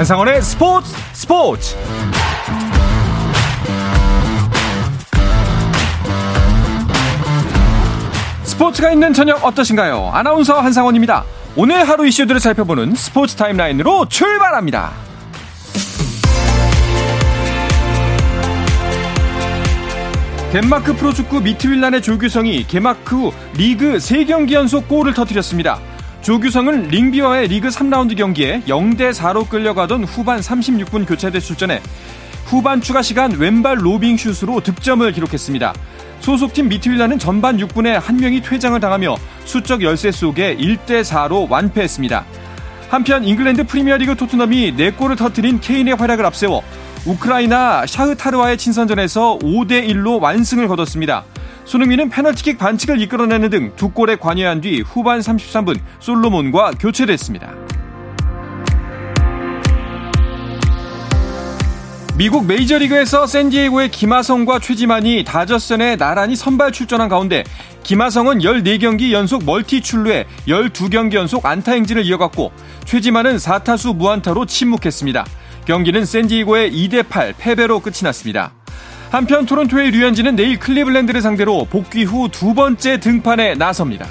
한상원의 스포츠 스포츠 스포츠가 있는 저녁 어떠신가요? 아나운서 한상원입니다. 오늘 하루 이슈들을 살펴보는 스포츠 타임라인으로 출발합니다. 덴마크 프로축구 미트윌란의 조규성이 개막 후 리그 3경기 연속 골을 터뜨렸습니다. 조규성은 링비와의 리그 3라운드 경기에 0대 4로 끌려가던 후반 36분 교체돼 출전해 후반 추가 시간 왼발 로빙 슛으로 득점을 기록했습니다. 소속팀 미트윌란은 전반 6분에 한 명이 퇴장을 당하며 수적 열세 속에 1대 4로 완패했습니다. 한편 잉글랜드 프리미어리그 토트넘이 4골을 터뜨린 케인의 활약을 앞세워 우크라이나 샤흐타르와의 친선전에서 5대 1로 완승을 거뒀습니다. 손흥민은 페널티킥 반칙을 이끌어내는 등 두 골에 관여한 뒤 후반 33분 솔로몬과 교체됐습니다. 미국 메이저리그에서 샌디에고의 김하성과 최지만이 다저스전에 나란히 선발 출전한 가운데 김하성은 14경기 연속 멀티 출루에 12경기 연속 안타 행진을 이어갔고 최지만은 4타수 무안타로 침묵했습니다. 경기는 샌디에고의 2대8 패배로 끝이 났습니다. 한편 토론토의 류현진은 내일 클리블랜드를 상대로 복귀 후 두 번째 등판에 나섭니다.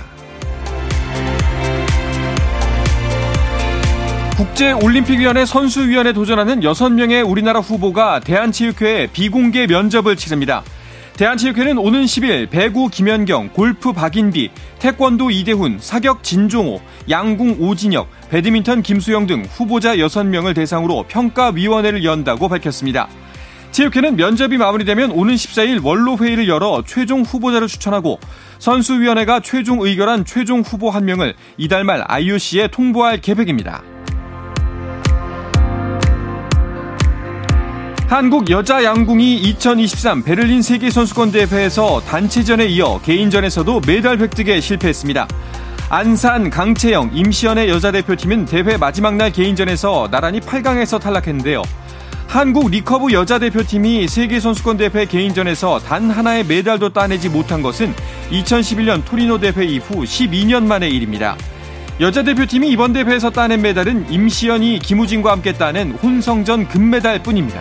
국제올림픽위원회 선수위원회 도전하는 6명의 우리나라 후보가 대한체육회에 비공개 면접을 치릅니다. 대한체육회는 오는 10일 배구 김연경, 골프 박인비, 태권도 이대훈, 사격 진종호, 양궁 오진혁, 배드민턴 김수영 등 후보자 6명을 대상으로 평가위원회를 연다고 밝혔습니다. 체육회는 면접이 마무리되면 오는 14일 원로 회의를 열어 최종 후보자를 추천하고 선수위원회가 최종 의결한 최종 후보 한 명을 이달 말 IOC에 통보할 계획입니다. 한국 여자 양궁이 2023 베를린 세계선수권대회에서 단체전에 이어 개인전에서도 메달 획득에 실패했습니다. 안산, 강채영, 임시연의 여자 대표팀은 대회 마지막 날 개인전에서 나란히 8강에서 탈락했는데요. 한국 리커브 여자 대표팀이 세계선수권 대회 개인전에서 단 하나의 메달도 따내지 못한 것은 2011년 토리노 대회 이후 12년 만의 일입니다. 여자 대표팀이 이번 대회에서 따낸 메달은 임시현이 김우진과 함께 따낸 혼성전 금메달 뿐입니다.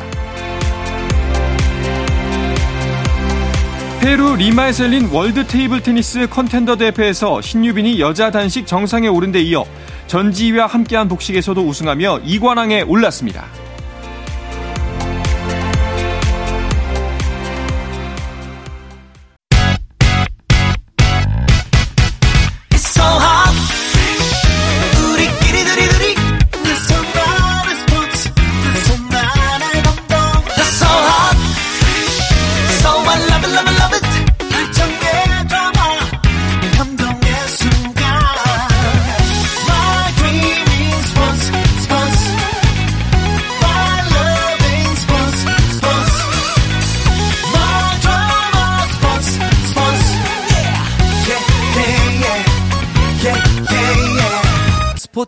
페루 리마에서 열린 월드 테이블 테니스 컨텐더 대회에서 신유빈이 여자 단식 정상에 오른 데 이어 전지희와 함께한 복식에서도 우승하며 2관왕에 올랐습니다.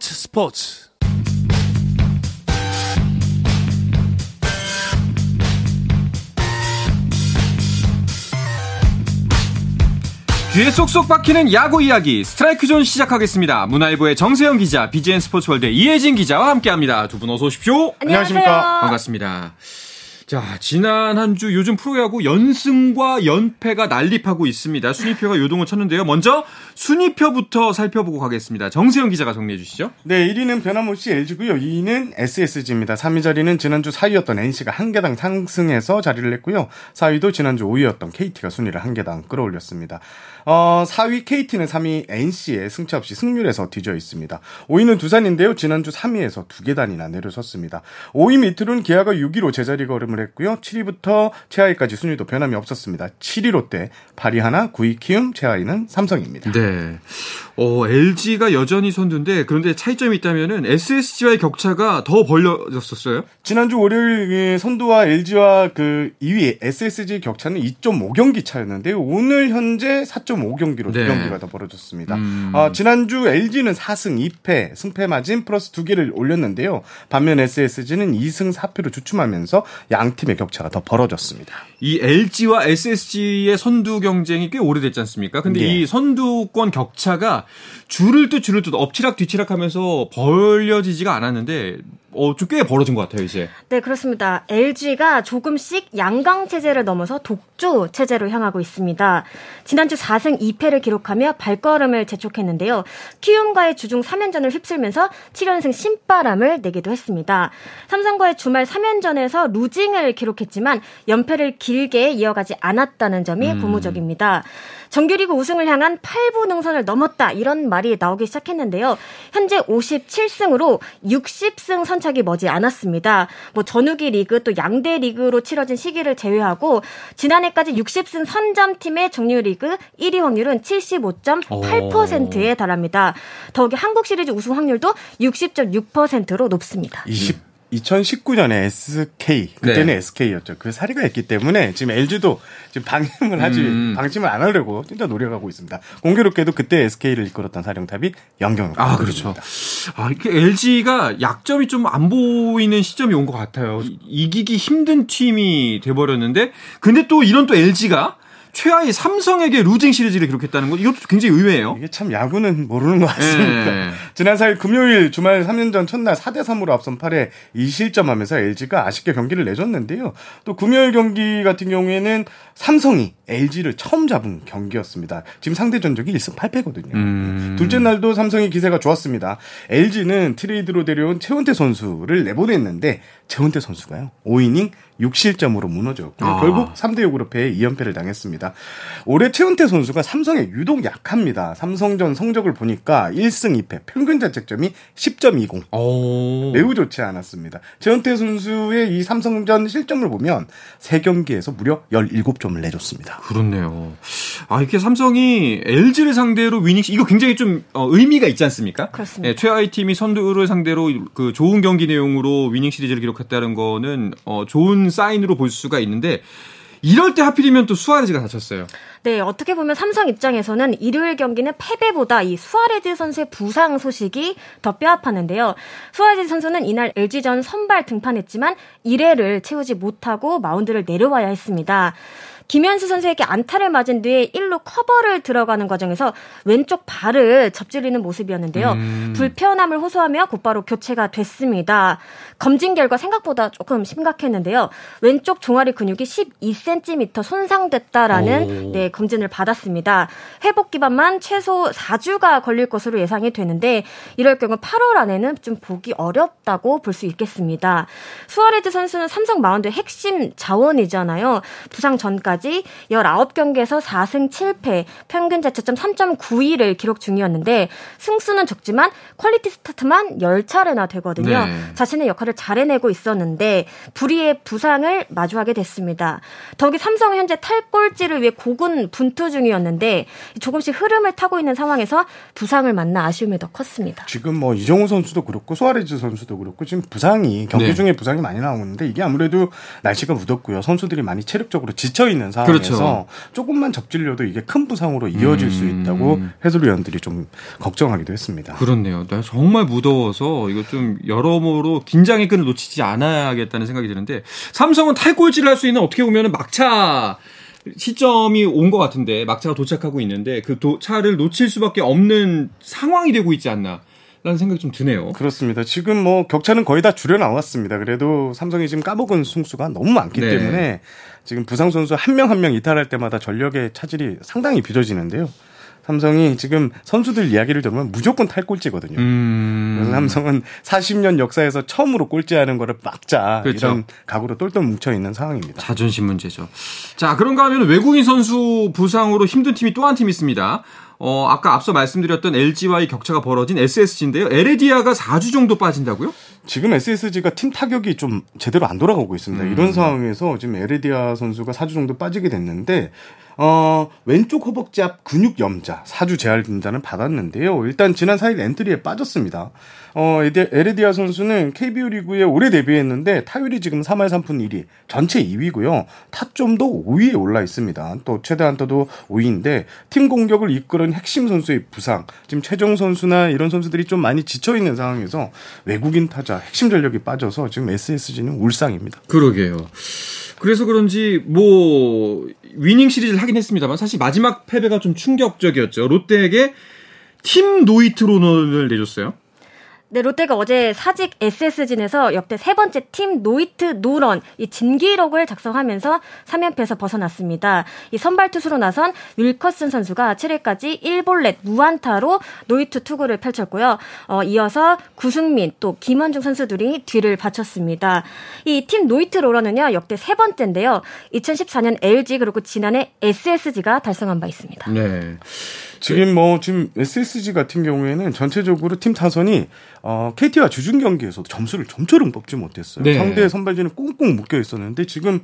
스포츠 스포츠 귀에 쏙쏙 박히는 야구 이야기 스트라이크 존 시작하겠습니다. 문화일보의 정세영 기자, BGN 스포츠월드 이혜진 기자와 함께합니다. 두 분 어서 오십시오. 안녕하십니까. 반갑습니다. 자, 지난 한 주 요즘 프로야구 연승과 연패가 난립하고 있습니다. 순위표가 요동을 쳤는데요. 먼저 순위표부터 살펴보고 가겠습니다. 정세영 기자가 정리해 주시죠. 네, 1위는 변함없이 LG고요. 2위는 SSG입니다. 3위 자리는 지난주 4위였던 NC가 한 개당 상승해서 자리를 했고요. 4위도 지난주 5위였던 KT가 순위를 한 개당 끌어올렸습니다. 어, 4위 KT는 3위 NC의 승차 없이 승률에서 뒤져 있습니다. 5위는 두산인데요. 지난주 3위에서 두 계단이나 내려섰습니다. 5위 밑으로는 기아가 6위로 제자리 걸음을 했고요. 7위부터 최하위까지 순위도 변함이 없었습니다. 7위 롯데, 8위 하나, 9위 키움, 최하위는 삼성입니다. 네. 어, LG가 여전히 선두인데 그런데 차이점이 있다면은 SSG와의 격차가 더 벌려졌었어요. 지난주 월요일 선두와 LG와 그 2위 SSG 격차는 2.5경기 차였는데요. 오늘 현재 4.5 경기로 네. 두 경기가 더 벌어졌습니다. 음. 어, 지난주 LG는 4승 2패, 승패 마진 플러스 2개를 올렸는데요. 반면 SSG는 2승 4패로 주춤하면서 양 팀의 격차가 더 벌어졌습니다. 이 LG와 SSG의 선두 경쟁이 꽤 오래됐지 않습니까? 근데 네. 이 선두권 격차가 줄을 듯 줄을 듯 엎치락 뒤치락 하면서 벌려지지가 않았는데 어, 좀꽤 벌어진 것 같아요, 이제. 네, 그렇습니다. LG가 조금씩 양강 체제를 넘어서 독조 체제로 향하고 있습니다. 지난주 4승 2패를 기록하며 발걸음을 재촉했는데요. 키움과의 주중 3연전을 휩쓸면서 7연승 신바람을 내기도 했습니다. 삼성과의 주말 3연전에서 루징을 기록했지만 연패를 길게 이어가지 않았다는 점이 음. 고무적입니다. 정규리그 우승을 향한 8부 능선을 넘었다 이런 말이 나오기 시작했는데요. 현재 57승으로 60승 선착이 머지 않았습니다. 뭐 전후기 리그 또 양대 리그로 치러진 시기를 제외하고 지난해까지 60승 선점 팀의 정규 리그 1위 확률은 75.8%에 달합니다. 더욱이 한국 시리즈 우승 확률도 60.6%로 높습니다. 20 2019년에 SK 그때는 네. SK였죠. 그 사례가 있기 때문에 지금 LG도 지금 방임을 하지 음. 방심을 안 하려고 진짜 노력하고 있습니다. 공교롭게도 그때 SK를 이끌었던 사령탑이 연경으로 아 그렇죠. 아 이렇게 LG가 약점이 좀 안 보이는 시점이 온 것 같아요. 이기기 힘든 팀이 돼버렸는데 근데 또 이런 또 LG가 최하위 삼성에게 루징 시리즈를 기록했다는 건 이것도 굉장히 의외예요. 이게 참 야구는 모르는 것 같습니다. 네. 지난 4일 금요일 주말 3년 전 첫날 4대 3으로 앞선 8회 2실점하면서 LG가 아쉽게 경기를 내줬는데요. 또 금요일 경기 같은 경우에는 삼성이 LG를 처음 잡은 경기였습니다. 지금 상대 전적이 1승 8패거든요. 음. 둘째 날도 삼성이 기세가 좋았습니다. LG는 트레이드로 데려온 최원태 선수를 내보냈는데 최원태 선수가요. 5이닝 6실점으로 무너졌고 아. 결국 3대 6으로 패해 2연패를 당했습니다. 올해 최은태 선수가 삼성에 유독 약합니다. 삼성전 성적을 보니까 1승 2패, 평균 자책점이 10.20. 오. 매우 좋지 않았습니다. 최은태 선수의 이 삼성전 실점을 보면 3경기에서 무려 17점을 내줬습니다. 그렇네요. 아, 이렇게 삼성이 LG를 상대로 위닝 이거 굉장히 좀 어, 의미가 있지 않습니까? 그렇습니다. 네, 최하위 팀이 선두를 상대로 그 좋은 경기 내용으로 위닝 시리즈를 기록했다는 거는 어, 좋은 사인으로 볼 수가 있는데 이럴 때 하필이면 또 수아레즈가 다쳤어요. 네, 어떻게 보면 삼성 입장에서는 일요일 경기는 패배보다 이 수아레즈 선수의 부상 소식이 더 뼈아팠는데요. 수아레즈 선수는 이날 LG전 선발 등판했지만 1회를 채우지 못하고 마운드를 내려와야 했습니다. 김현수 선수에게 안타를 맞은 뒤에 1루 커버를 들어가는 과정에서 왼쪽 발을 접질리는 모습이었는데요. 음. 불편함을 호소하며 곧바로 교체가 됐습니다. 검진 결과 생각보다 조금 심각했는데요. 왼쪽 종아리 근육이 12cm 손상됐다라는 네, 검진을 받았습니다. 회복 기간만 최소 4주가 걸릴 것으로 예상이 되는데 이럴 경우 8월 안에는 좀 보기 어렵다고 볼 수 있겠습니다. 수아레즈 선수는 삼성 마운드의 핵심 자원이잖아요. 부상 전까지 지금까지 19경기에서 4승 7패, 평균 자책점 3.92를 기록 중이었는데 승수는 적지만 퀄리티 스타트만 10차례나 되거든요. 네. 자신의 역할을 잘 해내고 있었는데 불의의 부상을 마주하게 됐습니다. 더욱이 삼성은 현재 탈꼴찌를 위해 고군 분투 중이었는데 조금씩 흐름을 타고 있는 상황에서 부상을 만나 아쉬움이 더 컸습니다. 지금 뭐 이정우 선수도 그렇고 소아레즈 선수도 그렇고 지금 부상이 경기 네. 중에 부상이 많이 나오는데 이게 아무래도 날씨가 무덥고요. 선수들이 많이 체력적으로 지쳐 있는 있는 상황에서 그렇죠. 조금만 접질려도 이게 큰 부상으로 이어질 음. 수 있다고 해설위원들이 좀 걱정하기도 했습니다. 그렇네요. 네, 정말 무더워서 이거 좀 여러모로 긴장의 끈을 놓치지 않아야겠다는 생각이 드는데 삼성은 탈골질을 할 수 있는 어떻게 보면 막차 시점이 온 것 같은데 막차가 도착하고 있는데 그 도, 차를 놓칠 수밖에 없는 상황이 되고 있지 않나. 라는 생각이 좀 드네요. 그렇습니다. 지금 뭐 격차는 거의 다 줄여 나왔습니다. 그래도 삼성이 지금 까먹은 승수가 너무 많기 네. 때문에 지금 부상 선수 한명 한 명 이탈할 때마다 전력의 차질이 상당히 빚어지는데요. 삼성이 지금 선수들 이야기를 들으면 무조건 탈꼴찌거든요. 음... 그래서 삼성은 40년 역사에서 처음으로 꼴찌하는 거를 막자 그렇죠. 이런 각오로 똘똘 뭉쳐 있는 상황입니다. 자존심 문제죠. 자, 그런가 하면 외국인 선수 부상으로 힘든 팀이 또 한 팀 있습니다. 어, 아까 앞서 말씀드렸던 LG와의 격차가 벌어진 SSG인데요. 에레디아가 4주 정도 빠진다고요? 지금 SSG가 팀 타격이 좀 제대로 안 돌아가고 있습니다. 음. 이런 상황에서 지금 에레디아 선수가 4주 정도 빠지게 됐는데 어, 왼쪽 허벅지 앞 근육 염좌, 4주 재활 진단을 받았는데요. 일단 지난 4일 엔트리에 빠졌습니다. 어, 에레디아 선수는 KBO 리그에 올해 데뷔했는데 타율이 지금 3할 3푼 1리, 전체 2위고요. 타점도 5위에 올라 있습니다. 또 최다 안타도 5위인데 팀 공격을 이끄는 핵심 선수의 부상, 지금 최정 선수나 이런 선수들이 좀 많이 지쳐 있는 상황에서 외국인 타자 핵심 전력이 빠져서 지금 SSG는 울상입니다. 그러게요. 그래서 그런지 뭐 위닝 시리즈를 하긴 했습니다만 사실 마지막 패배가 좀 충격적이었죠. 롯데에게 팀 노히트 노런을 내줬어요. 네, 롯데가 어제 사직 SSG전에서 역대 세 번째 팀 노히트 노런 이 진기록을 작성하면서 3연패에서 벗어났습니다. 이 선발 투수로 나선 윌커슨 선수가 7회까지 1볼넷 무안타로 노히트 투구를 펼쳤고요. 어, 이어서 구승민 또 김원중 선수들이 뒤를 받쳤습니다. 이 팀 노히트 노런은요 역대 세 번째인데요. 2014년 LG 그리고 지난해 SSG가 달성한 바 있습니다. 네. 지금 뭐 지금 SSG 같은 경우에는 전체적으로 팀 타선이 어, KT와 주중 경기에서도 점수를 좀처럼 뽑지 못했어요. 네. 상대 선발진은 꽁꽁 묶여 있었는데 지금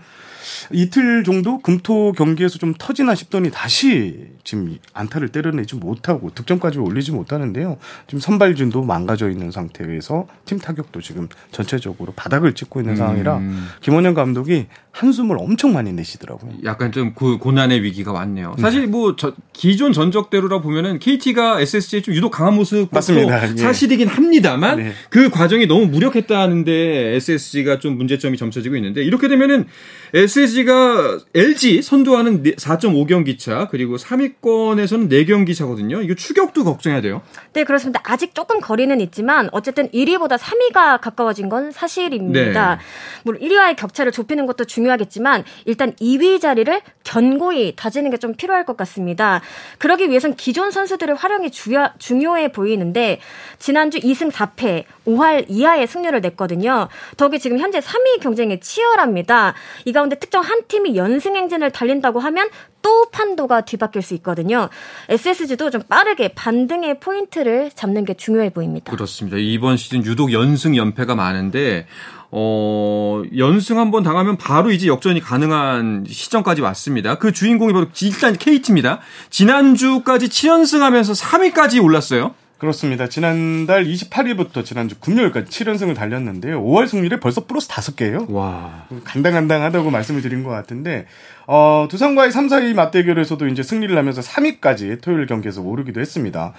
이틀 정도 금토 경기에서 좀 터지나 싶더니 다시 지금 안타를 때려내지 못하고 득점까지 올리지 못하는데요. 지금 선발진도 망가져 있는 상태에서 팀 타격도 지금 전체적으로 바닥을 찍고 있는 음. 상황이라 김원영 감독이 한숨을 엄청 많이 내시더라고요. 약간 좀 고, 고난의 위기가 왔네요. 네. 사실 뭐 저, 기존 전적대로라 보면은 KT가 SSG에 좀 유독 강한 모습 맞습니다. 예. 사실이긴 합니다 만 네. 그 과정이 너무 무력했다는데 SSG가 좀 문제점이 점쳐지고 있는데 이렇게 되면은 SSG가 LG 선두하는 4.5경기 차 그리고 3위권에서는 4경기 차거든요. 이거 추격도 걱정해야 돼요. 네, 그렇습니다. 아직 조금 거리는 있지만 어쨌든 1위보다 3위가 가까워진 건 사실입니다. 네. 물론 1위와의 격차를 좁히는 것도 중요하겠지만 일단 2위 자리를 견고히 다지는 게 좀 필요할 것 같습니다. 그러기 위해선 기존 선수들의 활용이 주요, 중요해 보이는데 지난주 2승 4패 5할 이하의 승률을 냈거든요. 덕이 지금 현재 3위 경쟁이 치열합니다. 이 가운데 특정 한 팀이 연승 행진을 달린다고 하면 또 판도가 뒤바뀔 수 있거든요. SSG도 좀 빠르게 반등의 포인트를 잡는 게 중요해 보입니다. 그렇습니다. 이번 시즌 유독 연승 연패가 많은데 어, 연승 한번 당하면 바로 이제 역전이 가능한 시점까지 왔습니다. 그 주인공이 바로 일단 KT입니다. 지난주까지 7연승 하면서 3위까지 올랐어요. 그렇습니다. 지난달 28일부터 지난주 금요일까지 7연승을 달렸는데요. 5월 승률이 벌써 플러스 5개예요. 와. 간당간당하다고 말씀을 드린 것 같은데 어, 두산과의 3, 4위 맞대결에서도 이제 승리를 하면서 3위까지 토요일 경기에서 오르기도 했습니다.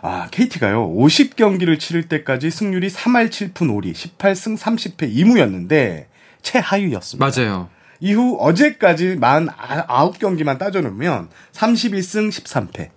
아, KT가요. 50경기를 치를 때까지 승률이 3할 7푼 5리, 18승 30패 2무였는데 최하위였습니다. 맞아요. 이후 어제까지 49경기만 따져놓으면 31승 13패.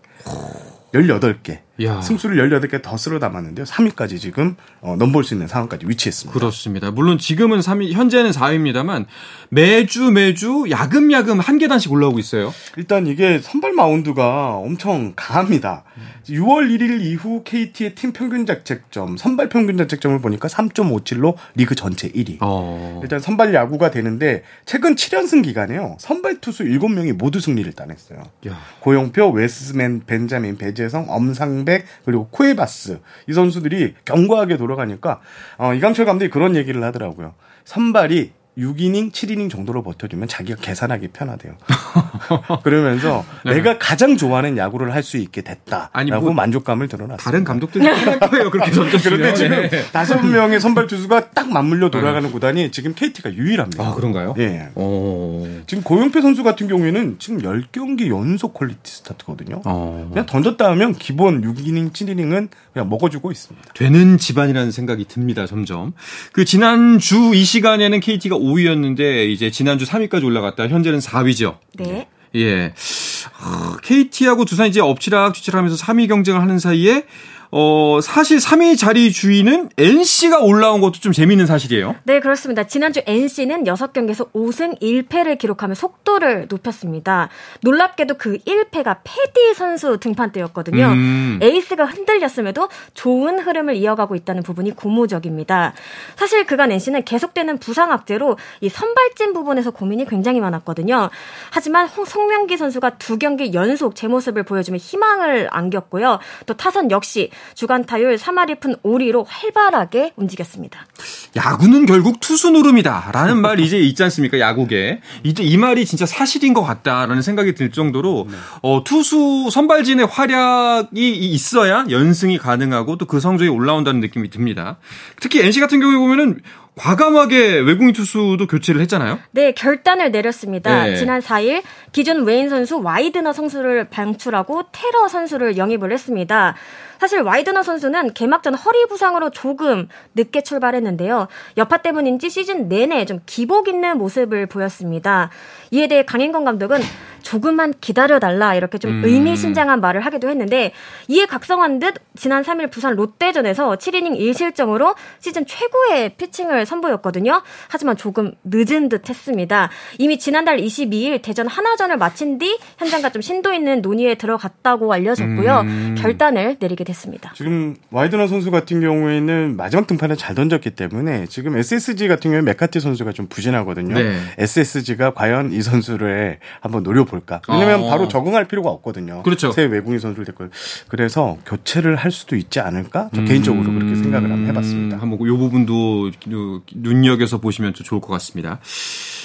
18개. 야. 승수를 18개 더 쓸어 담았는데요. 3위까지 지금 어, 넘볼 수 있는 상황까지 위치했습니다. 그렇습니다. 물론 지금은 3위, 현재는 4위입니다만 매주 매주 야금야금 한 계단씩 올라오고 있어요. 일단 이게 선발 마운드가 엄청 강합니다. 음. 6월 1일 이후 KT의 팀 평균 자책점, 선발 평균 자책점을 보니까 3.57로 리그 전체 1위. 어. 일단 선발 야구가 되는데 최근 7연승 기간에요. 선발 투수 7명이 모두 승리를 따냈어요. 야. 고영표, 웨스 벤자민, 배제성, 엄상백 그리고 쿠에바스 이 선수들이 견고하게 돌아가니까 어, 이강철 감독이 그런 얘기를 하더라고요. 선발이 6이닝, 7이닝 정도로 버텨주면 자기가 계산하기 편하대요. 그러면서 네. 내가 가장 좋아하는 야구를 할 수 있게 됐다라고 아니, 뭐 만족감을 드러냈어요. 다른 감독들이 편할 거예요. 그렇게 던졌으면. 그런데 지금 네. 다섯 명의 선발 투수가 딱 맞물려 돌아가는 네. 구단이 지금 KT가 유일합니다. 아 그런가요? 예. 오. 지금 고영표 선수 같은 경우에는 지금 10경기 연속 퀄리티 스타트거든요. 오. 그냥 던졌다 하면 기본 6이닝, 7이닝은 그냥 먹어주고 있습니다. 되는 집안이라는 생각이 듭니다. 점점. 그 지난 주 이 시간에는 KT가 5위였는데 이제 지난주 3위까지 올라갔다. 현재는 4위죠. 네. 예. 아, KT하고 두산 이제 엎치락 뒤치락하면서 3위 경쟁을 하는 사이에 어, 사실 3위 자리 주인은 NC가 올라온 것도 좀 재밌는 사실이에요. 네, 그렇습니다. 지난주 NC는 6경기에서 5승 1패를 기록하며 속도를 높였습니다. 놀랍게도 그 1패가 페디 선수 등판 때였거든요. 음. 에이스가 흔들렸음에도 좋은 흐름을 이어가고 있다는 부분이 고무적입니다. 사실 그간 NC는 계속되는 부상 악재로 이 선발진 부분에서 고민이 굉장히 많았거든요. 하지만 송명기 선수가 두 경기 연속 제 모습을 보여주며 희망을 안겼고요. 또 타선 역시 주간 타율 3할 2푼 5리로 활발하게 움직였습니다. 야구는 결국 투수 노름이다라는 말 이제 있지 않습니까? 야구계. 이제 이 말이 진짜 사실인 것 같다라는 생각이 들 정도로 네. 어, 투수 선발진의 활약이 있어야 연승이 가능하고 또 그 성적이 올라온다는 느낌이 듭니다. 특히 NC 같은 경우에 보면은 과감하게 외국인 투수도 교체를 했잖아요. 네, 결단을 내렸습니다. 네. 지난 4일 기존 외인 선수 와이드너 선수를 방출하고 테러 선수를 영입을 했습니다. 사실 와이드너 선수는 개막전 허리 부상으로 조금 늦게 출발했는데요. 여파 때문인지 시즌 내내 좀 기복 있는 모습을 보였습니다. 이에 대해 강인권 감독은 조금만 기다려달라 이렇게 좀 음. 의미심장한 말을 하기도 했는데 이에 각성한 듯 지난 3일 부산 롯데전에서 7이닝 1실점으로 시즌 최고의 피칭을 선보였거든요. 하지만 조금 늦은 듯 했습니다. 이미 지난달 22일 대전 한화전을 마친 뒤 현장과 좀 심도 있는 논의에 들어갔다고 알려졌고요. 음. 결단을 내리게 됐습니다. 지금 와이드너 선수 같은 경우에는 마지막 등판에 잘 던졌기 때문에 지금 SSG 같은 경우에 맥카티 선수가 좀 부진하거든요. 네. SSG가 과연 이 선수를 한번 노려볼 까? 왜냐면 어. 바로 적응할 필요가 없거든요. 그렇죠. 새 외국인 선수를 데리고 그래서 교체를 할 수도 있지 않을까? 저 음. 개인적으로 그렇게 생각을 한번 해봤습니다. 한번 이 부분도 눈여겨서 보시면 좋을 것 같습니다.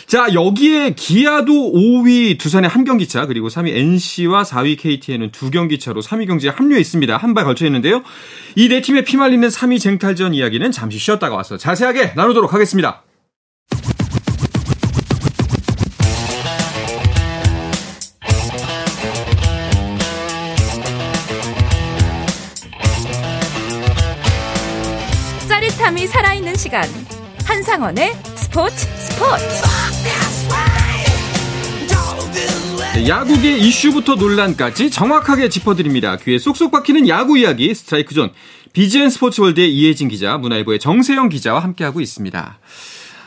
자, 여기에 기아도 5위 두산의 한 경기 차, 그리고 3위 NC와 4위 KT에는 두 경기 차로 3위 경기에 합류해 있습니다. 한 발 걸쳐 있는데요. 이 네 팀의 피말리는 3위 쟁탈전 이야기는 잠시 쉬었다가 와서 자세하게 나누도록 하겠습니다. 시간. 한상원의 스포츠 스포츠. 네, 야구계 이슈부터 논란까지 정확하게 짚어드립니다. 귀에 쏙쏙 박히는 야구 이야기 스트라이크 존. BGN 스포츠월드의 이혜진 기자, 문화일보의 정세영 기자와 함께하고 있습니다.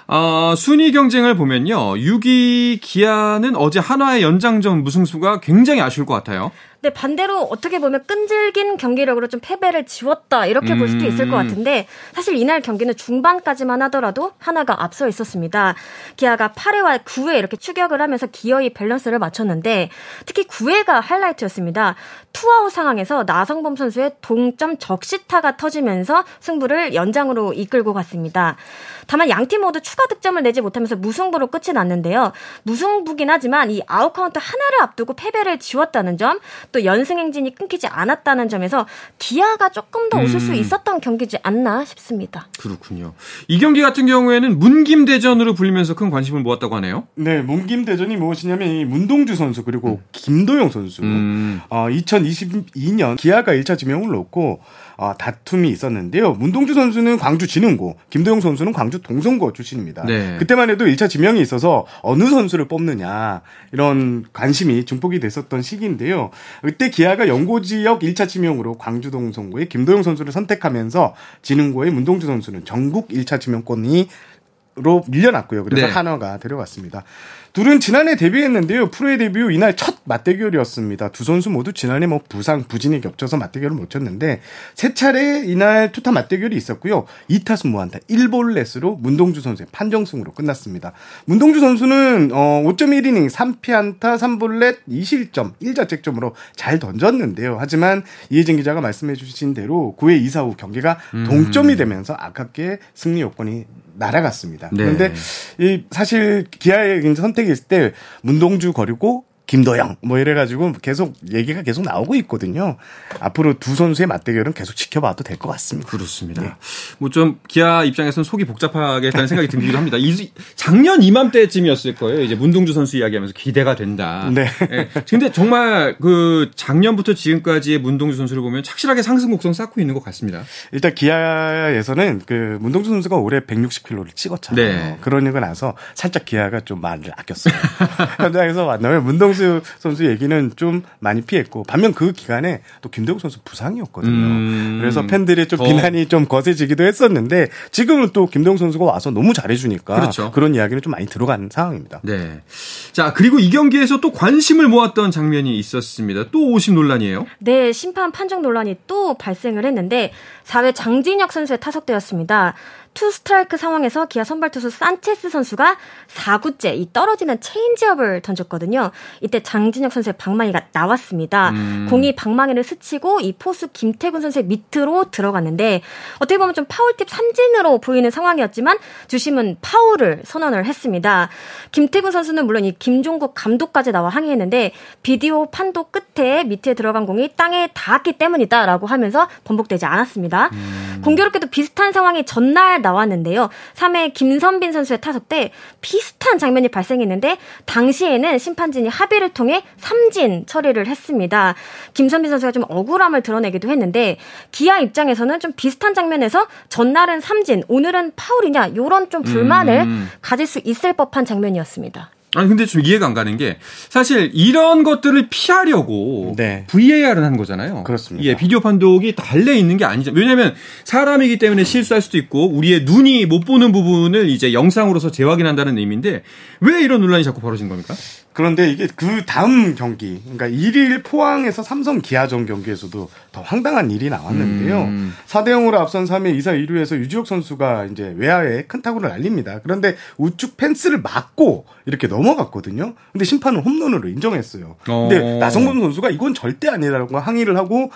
어, 순위 경쟁을 보면요. 6위 기아는 어제 한화의 연장전 무승부가 굉장히 아쉬울 것 같아요. 네, 반대로 어떻게 보면 끈질긴 경기력으로 좀 패배를 지웠다 이렇게 음. 볼 수도 있을 것 음. 같은데 사실 이날 경기는 중반까지만 하더라도 한화가 앞서 있었습니다. 기아가 8회와 9회 이렇게 추격을 하면서 기어이 밸런스를 맞췄는데 특히 9회가 하이라이트였습니다. 투아웃 상황에서 나성범 선수의 동점 적시타가 터지면서 승부를 연장으로 이끌고 갔습니다. 다만 양팀 모두 추가 득점을 내지 못하면서 무승부로 끝이 났는데요. 무승부긴 하지만 이 아웃 카운트 하나를 앞두고 패배를 지웠다는 점, 또 연승 행진이 끊기지 않았다는 점에서 기아가 조금 더 웃을 음. 수 있었던 경기지 않나 싶습니다. 그렇군요. 이 경기 같은 경우에는 문김 대전으로 불리면서 큰 관심을 모았다고 하네요. 네, 문김 대전이 무엇이냐면 이 문동주 선수 그리고 음. 김도영 선수. 음. 어, 2022년 기아가 1차 지명을 놓고 어, 다툼이 있었는데요. 문동주 선수는 광주 진흥고, 김도영 선수는 광주 동성고 출신입니다. 네. 그때만 해도 1차 지명이 있어서 어느 선수를 뽑느냐 이런 관심이 증폭이 됐었던 시기인데요. 그때 기아가 영고 지역 1차 지명으로 광주 동성고의 김도영 선수를 선택하면서 진흥고의 문동주 선수는 전국 1차 지명권이 로 밀려났고요. 그래서 네. 한화가 데려갔습니다. 둘은 지난해 데뷔했는데요. 프로의 데뷔 후 이날 첫 맞대결이었습니다. 두 선수 모두 지난해 뭐 부상, 부진이 겹쳐서 맞대결을 못 쳤는데 세 차례 이날 투타 맞대결이 있었고요. 2타수 무안타 1볼 넷으로 문동주 선수의 판정승으로 끝났습니다. 문동주 선수는 어 5.1이닝 3피안타 3볼넷 2실점 1자책점으로 잘 던졌는데요. 하지만 이혜진 기자가 말씀해 주신 대로 9회 2사 후 경기가 음. 동점이 되면서 아깝게 승리 요건이 날아갔습니다. 네. 그런데 이 사실 기아의 선택일 때 문동주 거리고 김도영 뭐 이래가지고 계속 얘기가 계속 나오고 있거든요. 앞으로 두 선수의 맞대결은 계속 지켜봐도 될 것 같습니다. 그렇습니다. 네. 뭐좀 기아 입장에서는 속이 복잡하겠다는 생각이 들기도 합니다. 이, 작년 이맘때쯤이었을 거예요. 이제 문동주 선수 이야기하면서 기대가 된다. 네. 네. 근데 정말 그 작년부터 지금까지의 문동주 선수를 보면 착실하게 상승 곡선 쌓고 있는 것 같습니다. 일단 기아에서는 그 문동주 선수가 올해 160kg를 찍었잖아요. 네. 그러니까 나서 살짝 기아가 좀 말을 아꼈어요. 현장에서 만나면 문동 김동수 선수 얘기는 좀 많이 피했고 반면 그 기간에 또 김대국 선수 부상이었거든요. 음. 그래서 팬들의 좀 비난이 좀 거세지기도 했었는데 지금은 또 김대국 선수가 와서 너무 잘해주니까 그렇죠. 그런 이야기는 좀 많이 들어간 상황입니다. 네. 자 그리고 이 경기에서 또 관심을 모았던 장면이 있었습니다. 또 오심 논란이에요? 네, 심판 판정 논란이 또 발생을 했는데 4회 장진혁 선수의 타석되었습니다. 투 스트라이크 상황에서 기아 선발 투수 산체스 선수가 4구째 이 떨어지는 체인지업을 던졌거든요. 이때 장진혁 선수의 방망이가 나왔습니다. 음. 공이 방망이를 스치고 이 포수 김태군 선수의 밑으로 들어갔는데 어떻게 보면 좀 파울팁 삼진으로 보이는 상황이었지만 주심은 파울을 선언을 했습니다. 김태군 선수는 물론 이 김종국 감독까지 나와 항의했는데 비디오 판도 끝에 밑에 들어간 공이 땅에 닿았기 때문이다라고 하면서 번복되지 않았습니다. 음. 공교롭게도 비슷한 상황이 전날 나왔는데요. 3회 김선빈 선수의 타석 때 비슷한 장면이 발생했는데 당시에는 심판진이 합의를 통해 삼진 처리를 했습니다. 김선빈 선수가 좀 억울함을 드러내기도 했는데 기아 입장에서는 좀 비슷한 장면에서 전날은 삼진, 오늘은 파울이냐 이런 좀 불만을 음. 가질 수 있을 법한 장면이었습니다. 아니 근데 좀 이해가 안 가는 게 사실 이런 것들을 피하려고 네. VAR은 한 거잖아요. 그렇습니다. 예, 비디오 판독이 달래 있는 게 아니죠. 왜냐하면 사람이기 때문에 실수할 수도 있고 우리의 눈이 못 보는 부분을 이제 영상으로서 재확인한다는 의미인데 왜 이런 논란이 자꾸 벌어진 겁니까? 그런데 이게 그 다음 경기, 그러니까 1일 포항에서 삼성 기아전 경기에서도 더 황당한 일이 나왔는데요. 음. 4대 0으로 앞선 3회 2사 2루에서 유지혁 선수가 이제 외야에 큰 타구를 날립니다. 그런데 우측 펜스를 막고 이렇게 넘어갔거든요. 근데 심판은 홈런으로 인정했어요. 근데 어. 나성범 선수가 이건 절대 아니라고 항의를 하고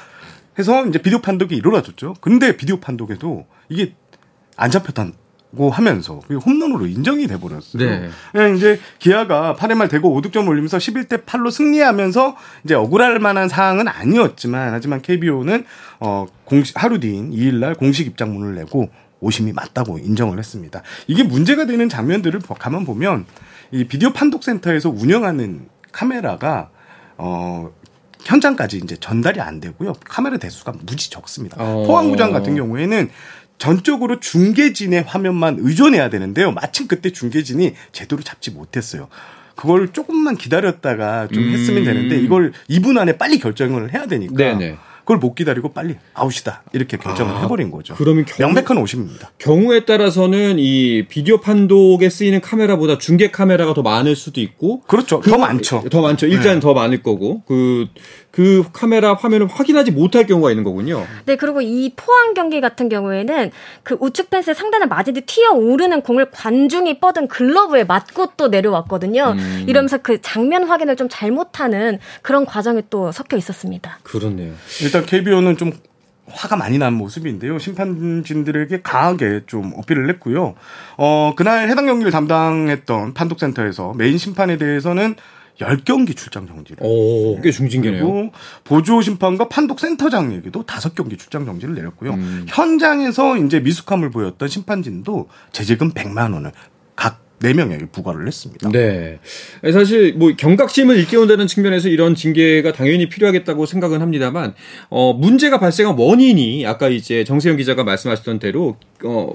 해서 이제 비디오 판독이 이루어졌죠. 근데 비디오 판독에도 이게 안 잡혔다 고 하면서 홈런으로 인정이 돼 버렸어요. 네. 네, 이제 기아가 8회 말 대고 5득점 올리면서 11대 8로 승리하면서 이제 억울할 만한 사항은 아니었지만 하지만 KBO는 어 공식 하루 뒤인 2일 날 공식 입장문을 내고 오심이 맞다고 인정을 했습니다. 이게 문제가 되는 장면들을 가만 보면 이 비디오 판독 센터에서 운영하는 카메라가 어 현장까지 이제 전달이 안 되고요. 카메라 대수가 무지 적습니다. 어. 포항구장 같은 경우에는 전적으로 중계진의 화면만 의존해야 되는데요. 마침 그때 중계진이 제대로 잡지 못했어요. 그걸 조금만 기다렸다가 좀 음. 했으면 되는데 이걸 2분 안에 빨리 결정을 해야 되니까 네네. 그걸 못 기다리고 빨리 아웃이다 이렇게 결정을 아, 해버린 거죠. 그러면 경우- 명백한 오심입니다. 경우에 따라서는 이 비디오 판독에 쓰이는 카메라보다 중계 카메라가 더 많을 수도 있고 그렇죠. 더 많죠. 더 많죠. 일단 더 많을 거고 그그 카메라 화면을 확인하지 못할 경우가 있는 거군요. 네, 그리고 이 포항 경기 같은 경우에는 그 우측 펜스 상단을 맞은 뒤 튀어 오르는 공을 관중이 뻗은 글러브에 맞고 또 내려왔거든요. 음. 이러면서 그 장면 확인을 좀 잘못하는 그런 과정이 또 섞여 있었습니다. 그렇네요. 일단 KBO는 좀 화가 많이 난 모습인데요. 심판진들에게 강하게 좀 어필을 했고요. 어, 그날 해당 경기를 담당했던 판독센터에서 메인 심판에 대해서는 10경기 출장 정지를 오, 꽤 중징계네요. 보조 심판과 판독 센터장에게도 다섯 경기 출장 정지를 내렸고요. 음. 현장에서 이제 미숙함을 보였던 심판진도 제재금 100만 원을 각 4명에게 부과를 했습니다. 네. 사실 뭐 경각심을 일깨운다는 측면에서 이런 징계가 당연히 필요하겠다고 생각은 합니다만 어 문제가 발생한 원인이 아까 이제 정세영 기자가 말씀하셨던 대로 어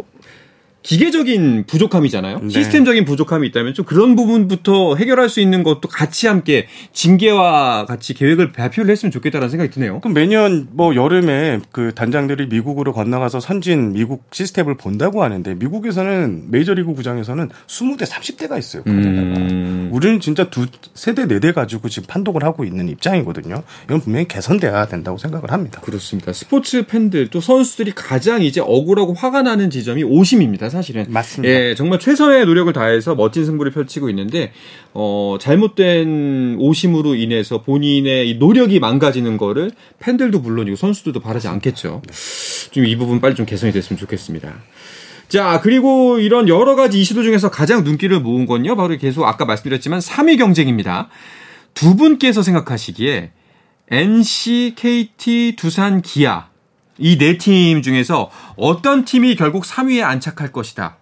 기계적인 부족함이잖아요. 네. 시스템적인 부족함이 있다면 좀 그런 부분부터 해결할 수 있는 것도 같이 함께 징계와 같이 계획을 발표를 했으면 좋겠다는 생각이 드네요. 그럼 매년 뭐 여름에 그 단장들이 미국으로 건너가서 선진 미국 시스템을 본다고 하는데 미국에서는 메이저리그 구장에서는 20대 30대가 있어요. 가다가. 음. 우리는 진짜 두 세대 네 대 가지고 지금 판독을 하고 있는 입장이거든요. 이건 분명히 개선돼야 된다고 생각을 합니다. 그렇습니다. 스포츠 팬들 또 선수들이 가장 이제 억울하고 화가 나는 지점이 오심입니다. 사실은. 맞습니다. 예, 정말 최선의 노력을 다해서 멋진 승부를 펼치고 있는데 어, 잘못된 오심으로 인해서 본인의 이 노력이 망가지는 거를 팬들도 물론이고 선수들도 바라지 않겠죠. 좀 이 부분 빨리 좀 개선이 됐으면 좋겠습니다. 자, 그리고 이런 여러 가지 이슈들 중에서 가장 눈길을 모은 건요. 바로 계속 아까 말씀드렸지만 3위 경쟁입니다. 두 분께서 생각하시기에 NC, KT, 두산, 기아 이 네 팀 중에서 어떤 팀이 결국 3위에 안착할 것이다.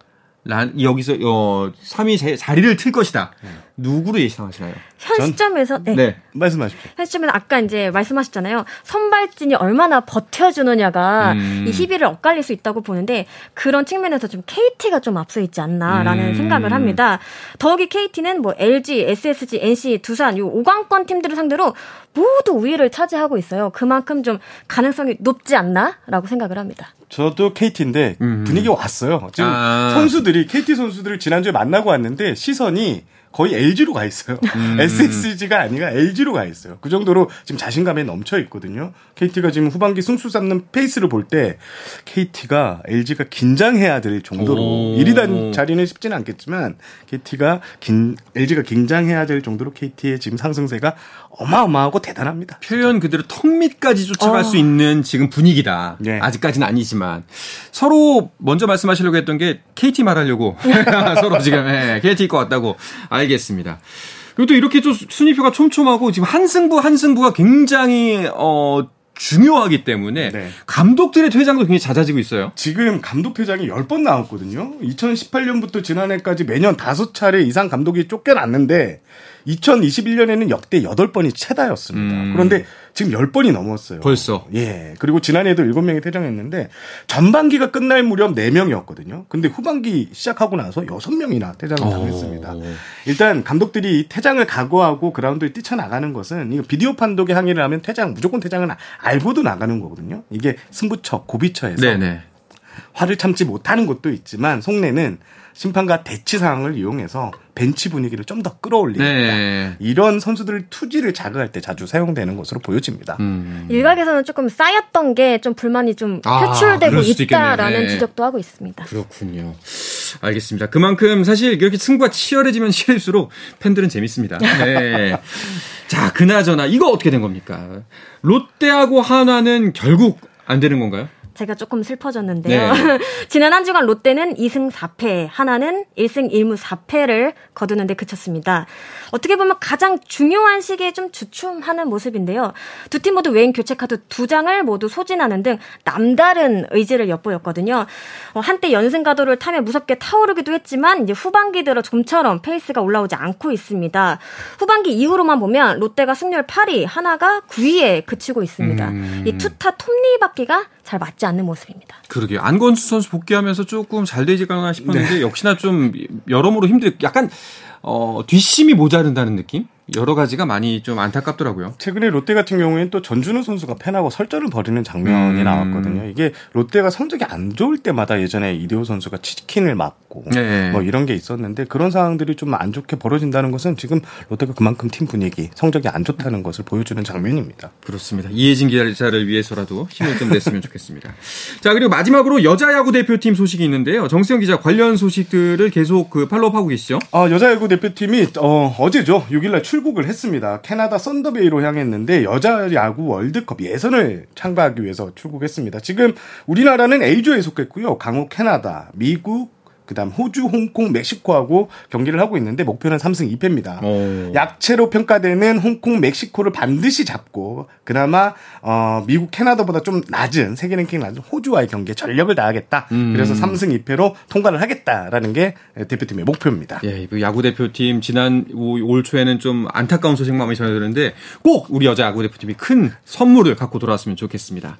란, 여기서 어 3위 자- 자리를 틀 것이다. 누구로 예상하시나요? 현 전- 시점에서 네. 네. 말씀하십시오. 현 시점에서 아까 이제 말씀하셨잖아요. 선발진이 얼마나 버텨주느냐가 음. 이 희비를 엇갈릴 수 있다고 보는데 그런 측면에서 좀 KT가 좀 앞서 있지 않나라는 음. 생각을 합니다. 더욱이 KT는 뭐 LG, SSG, NC, 두산 요 5강권 팀들을 상대로 모두 우위를 차지하고 있어요. 그만큼 좀 가능성이 높지 않나라고 생각을 합니다. 저도 KT인데 음. 분위기 왔어요. 지금 아. 선수들이 KT 선수들을 지난주에 만나고 왔는데 시선이 거의 LG로 가 있어요. 음. SSG가 아니라 LG로 가 있어요. 그 정도로 지금 자신감에 넘쳐 있거든요. KT가 지금 후반기 승수 쌓는 페이스를 볼 때 KT가 LG가 긴장해야 될 정도로 오. 1위단 자리는 쉽지는 않겠지만 KT가 긴 LG가 긴장해야 될 정도로 KT의 지금 상승세가 어마어마하고 대단합니다. 표현 그대로 턱 밑까지 쫓아갈 어. 수 있는 지금 분위기다. 네. 아직까지는 아니지만 서로 먼저 말씀하시려고 했던 게 KT 말하려고 서로 지금 예, KT일 것 같다고 알겠습니다. 그리고 또 이렇게 좀 순위표가 촘촘하고 지금 한 승부 한 승부가 굉장히 어 중요하기 때문에 네. 감독들의 퇴장도 굉장히 잦아지고 있어요. 지금 감독 퇴장이 10번 나왔거든요. 2018년부터 지난해까지 매년 5차례 이상 감독이 쫓겨났는데 2021년에는 역대 8번이 최다였습니다. 음. 그런데 지금 10번이 넘었어요. 벌써. 예. 그리고 지난해에도 7명이 퇴장했는데 전반기가 끝날 무렵 4명이었거든요. 근데 후반기 시작하고 나서 6명이나 퇴장을 당했습니다. 오. 일단 감독들이 퇴장을 각오하고 그라운드에 뛰쳐나가는 것은 이거 비디오 판독에 항의를 하면 퇴장 무조건 퇴장은 알고도 나가는 거거든요. 이게 승부처 고비처에서 네네. 화를 참지 못하는 것도 있지만 속내는 심판과 대치 상황을 이용해서 벤치 분위기를 좀 더 끌어올리겠다. 네. 이런 선수들 투지를 자극할 때 자주 사용되는 것으로 보여집니다. 음. 일각에서는 조금 쌓였던 게 좀 불만이 좀 아, 표출되고 수도 있다라는. 네. 지적도 하고 있습니다. 그렇군요. 알겠습니다. 그만큼 사실 이렇게 승부가 치열해지면 치열할수록 팬들은 재밌습니다. 네. 자, 그나저나 이거 어떻게 된 겁니까? 롯데하고 한화는 결국 안 되는 건가요? 제가 조금 슬퍼졌는데요. 네. 지난 한 주간 롯데는 2승 4패, 하나는 1승 1무 4패를 거두는데 그쳤습니다. 어떻게 보면 가장 중요한 시기에 좀 주춤하는 모습인데요. 두 팀 모두 외인 교체 카드 두 장을 모두 소진하는 등 남다른 의지를 엿보였거든요. 어, 한때 연승 가도를 타며 무섭게 타오르기도 했지만 이제 후반기 들어 좀처럼 페이스가 올라오지 않고 있습니다. 후반기 이후로만 보면 롯데가 승률 8위, 한화가 9위에 그치고 있습니다. 음. 이 투타 톱니 바퀴가 잘 맞지 않는 모습입니다. 그러게요. 안권수 선수 복귀하면서 조금 잘 되지가 네. 싶었는데 역시나 좀 여러모로 힘들 약간 어, 뒷심이 모자른다는 느낌? 여러 가지가 많이 좀 안타깝더라고요. 최근에 롯데 같은 경우에는 또 전준우 선수가 팬하고 설전을 벌이는 장면이 음. 나왔거든요. 이게 롯데가 성적이 안 좋을 때마다 예전에 이대호 선수가 치킨을 맞고 네. 뭐 이런 게 있었는데 그런 상황들이 좀 안 좋게 벌어진다는 것은 지금 롯데가 그만큼 팀 분위기, 성적이 안 좋다는 것을 보여주는 장면입니다. 그렇습니다. 이혜진 기자를 위해서라도 힘을 좀 냈으면 좋겠습니다. 자, 그리고 마지막으로 여자 야구 대표팀 소식이 있는데요. 정수영 기자 관련 소식들을 계속 그 팔로우하고 계시죠? 아, 여자 야구 대표팀이 어, 어제죠. 6일날 출국을 했습니다. 캐나다 썬더베이로 향했는데 여자야구 월드컵 예선을 참가하기 위해서 출국했습니다. 지금 우리나라는 A조에 속했고요. 강호 캐나다, 미국, 그다음 호주, 홍콩, 멕시코하고 경기를 하고 있는데 목표는 3승 2패입니다. 오. 약체로 평가되는 홍콩, 멕시코를 반드시 잡고 그나마 어, 미국, 캐나다보다 좀 낮은 세계 랭킹 낮은 호주와의 경기에 전력을 다하겠다. 음. 그래서 3승 2패로 통과를 하겠다라는 게 대표팀의 목표입니다. 예, 그 야구 대표팀 지난 오- 올 초에는 좀 안타까운 소식만 많이 전해드렸는데 꼭 우리 여자 야구 대표팀이 큰 선물을 갖고 돌아왔으면 좋겠습니다.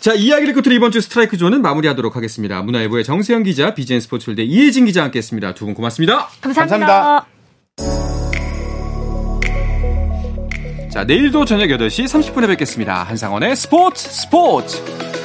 자, 이야기를 끝으로 이번 주 스트라이크 존은 마무리하도록 하겠습니다. 문화일보의 정세영 기자, BGN 스포츠 월드 이혜진 기자 함께했습니다. 두 분 고맙습니다. 감사합니다. 자, 내일도 저녁 8시 30분에 뵙겠습니다. 한상원의 스포츠 스포츠!